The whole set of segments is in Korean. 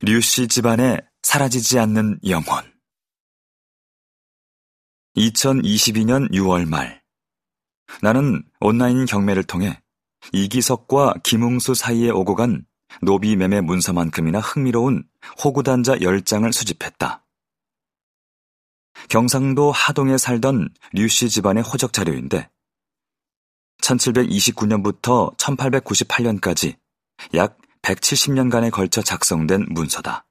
류씨 집안에 사라지지 않는 영혼. 2022년 6월 말. 나는 온라인 경매를 통해 이기석과 김웅수 사이에 오고 간 노비 매매 문서만큼이나 흥미로운 호구단자 10장을 수집했다. 경상도 하동에 살던 류씨 집안의 호적 자료인데 1729년부터 1898년까지 약 170년간에 걸쳐 작성된 문서다.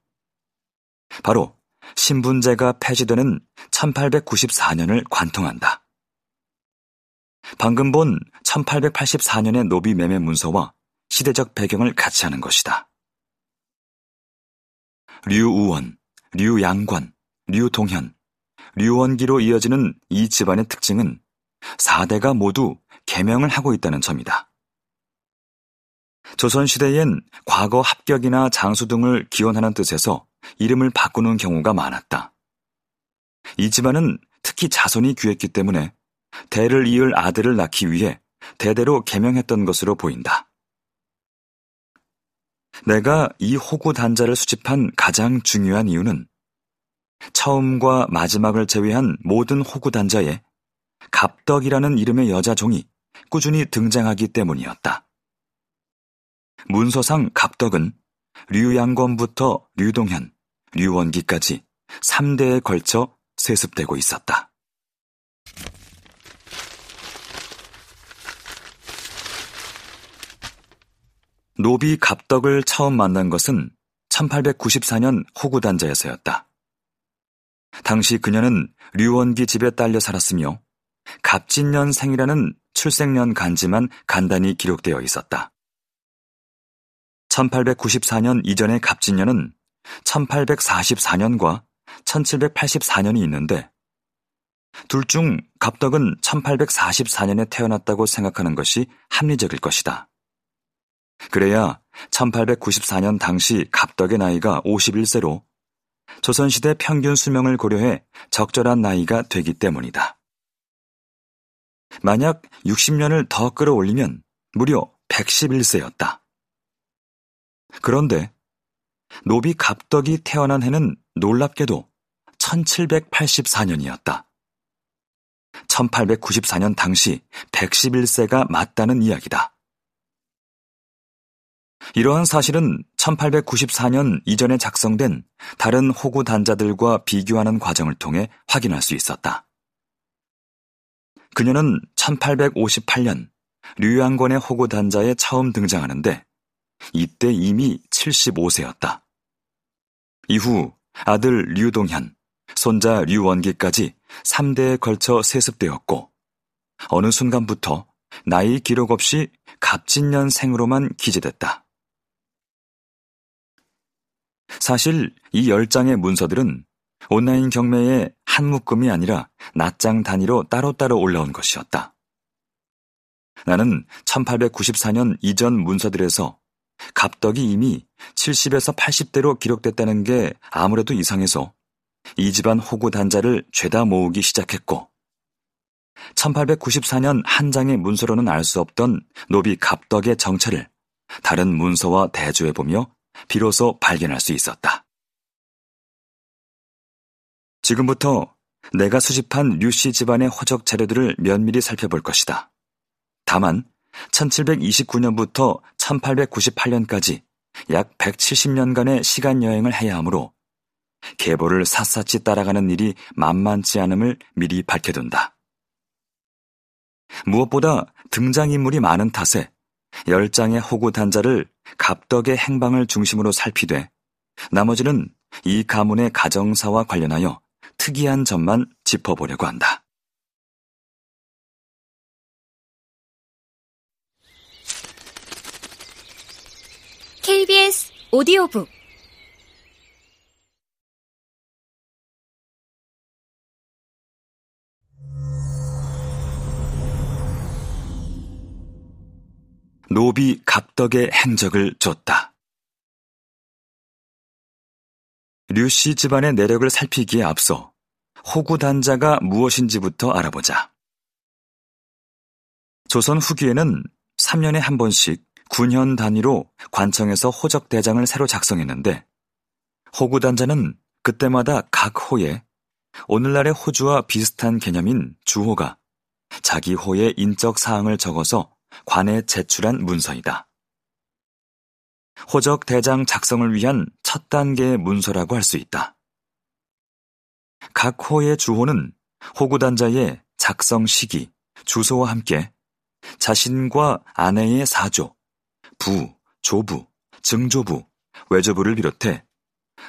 바로 신분제가 폐지되는 1894년을 관통한다. 방금 본 1884년의 노비 매매 문서와 시대적 배경을 같이 하는 것이다. 류우원, 류양관, 류동현, 류원기로 이어지는 이 집안의 특징은 4대가 모두 개명을 하고 있다는 점이다. 조선시대엔 과거 합격이나 장수 등을 기원하는 뜻에서 이름을 바꾸는 경우가 많았다. 이 집안은 특히 자손이 귀했기 때문에 대를 이을 아들을 낳기 위해 대대로 개명했던 것으로 보인다. 내가 이 호구 단자를 수집한 가장 중요한 이유는 처음과 마지막을 제외한 모든 호구 단자에 갑덕이라는 이름의 여자 종이 꾸준히 등장하기 때문이었다. 문서상 갑덕은 류양권부터 류동현, 류원기까지 3대에 걸쳐 세습되고 있었다. 노비 갑덕을 처음 만난 것은 1894년 호구단자에서였다. 당시 그녀는 류원기 집에 딸려 살았으며 갑진년생이라는 출생년 간지만 간단히 기록되어 있었다. 1894년 이전의 갑진년은 1844년과 1784년이 있는데 둘 중 갑덕은 1844년에 태어났다고 생각하는 것이 합리적일 것이다. 그래야 1894년 당시 갑덕의 나이가 51세로 조선시대 평균 수명을 고려해 적절한 나이가 되기 때문이다. 만약 60년을 더 끌어올리면 무려 111세였다. 그런데 노비 갑덕이 태어난 해는 놀랍게도 1784년이었다. 1894년 당시 111세가 맞다는 이야기다. 이러한 사실은 1894년 이전에 작성된 다른 호구 단자들과 비교하는 과정을 통해 확인할 수 있었다. 그녀는 1858년 류양권의 호구 단자에 처음 등장하는데 이때 이미 75세였다. 이후 아들 류동현, 손자 류원기까지 3대에 걸쳐 세습되었고 어느 순간부터 나이 기록 없이 갑진년생으로만 기재됐다. 사실 이 10장의 문서들은 온라인 경매에 한 묶음이 아니라 낱장 단위로 따로따로 올라온 것이었다. 나는 1894년 이전 문서들에서 갑덕이 이미 70에서 80대로 기록됐다는 게 아무래도 이상해서 이 집안 호구 단자를 죄다 모으기 시작했고 1894년 한 장의 문서로는 알 수 없던 노비 갑덕의 정체를 다른 문서와 대조해보며 비로소 발견할 수 있었다. 지금부터 내가 수집한 류씨 집안의 호적 자료들을 면밀히 살펴볼 것이다. 다만 1729년부터 1898년까지 약 170년간의 시간 여행을 해야 하므로 계보를 샅샅이 따라가는 일이 만만치 않음을 미리 밝혀둔다. 무엇보다 등장인물이 많은 탓에 열장의 호구 단자를 갑덕의 행방을 중심으로 살피되 나머지는 이 가문의 가정사와 관련하여 특이한 점만 짚어보려고 한다. KBS 오디오북 노비 갑덕의 행적을 줬다. 류씨 집안의 내력을 살피기에 앞서 호구 단자가 무엇인지부터 알아보자. 조선 후기에는 3년에 한 번씩 군현 단위로 관청에서 호적 대장을 새로 작성했는데 호구 단자는 그때마다 각 호에 오늘날의 호주와 비슷한 개념인 주호가 자기 호의 인적 사항을 적어서 관에 제출한 문서이다. 호적 대장 작성을 위한 첫 단계의 문서라고 할 수 있다. 각 호의 주호는 호구단자의 작성 시기, 주소와 함께 자신과 아내의 사조, 부, 조부, 증조부, 외조부를 비롯해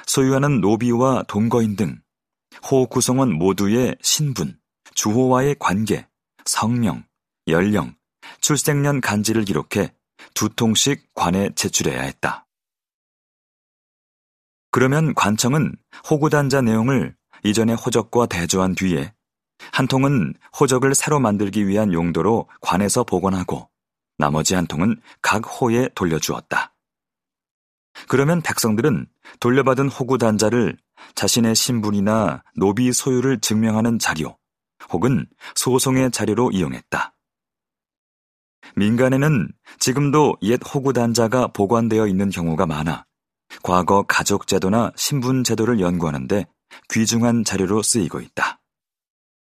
소유하는 노비와 동거인 등호 구성원 모두의 신분, 주호와의 관계, 성명, 연령, 출생년 간지를 기록해 두 통씩 관에 제출해야 했다. 그러면 관청은 호구단자 내용을 이전의 호적과 대조한 뒤에 한 통은 호적을 새로 만들기 위한 용도로 관에서 복원하고 나머지 한 통은 각 호에 돌려주었다. 그러면 백성들은 돌려받은 호구 단자를 자신의 신분이나 노비 소유를 증명하는 자료 혹은 소송의 자료로 이용했다. 민간에는 지금도 옛 호구 단자가 보관되어 있는 경우가 많아 과거 가족 제도나 신분 제도를 연구하는데 귀중한 자료로 쓰이고 있다.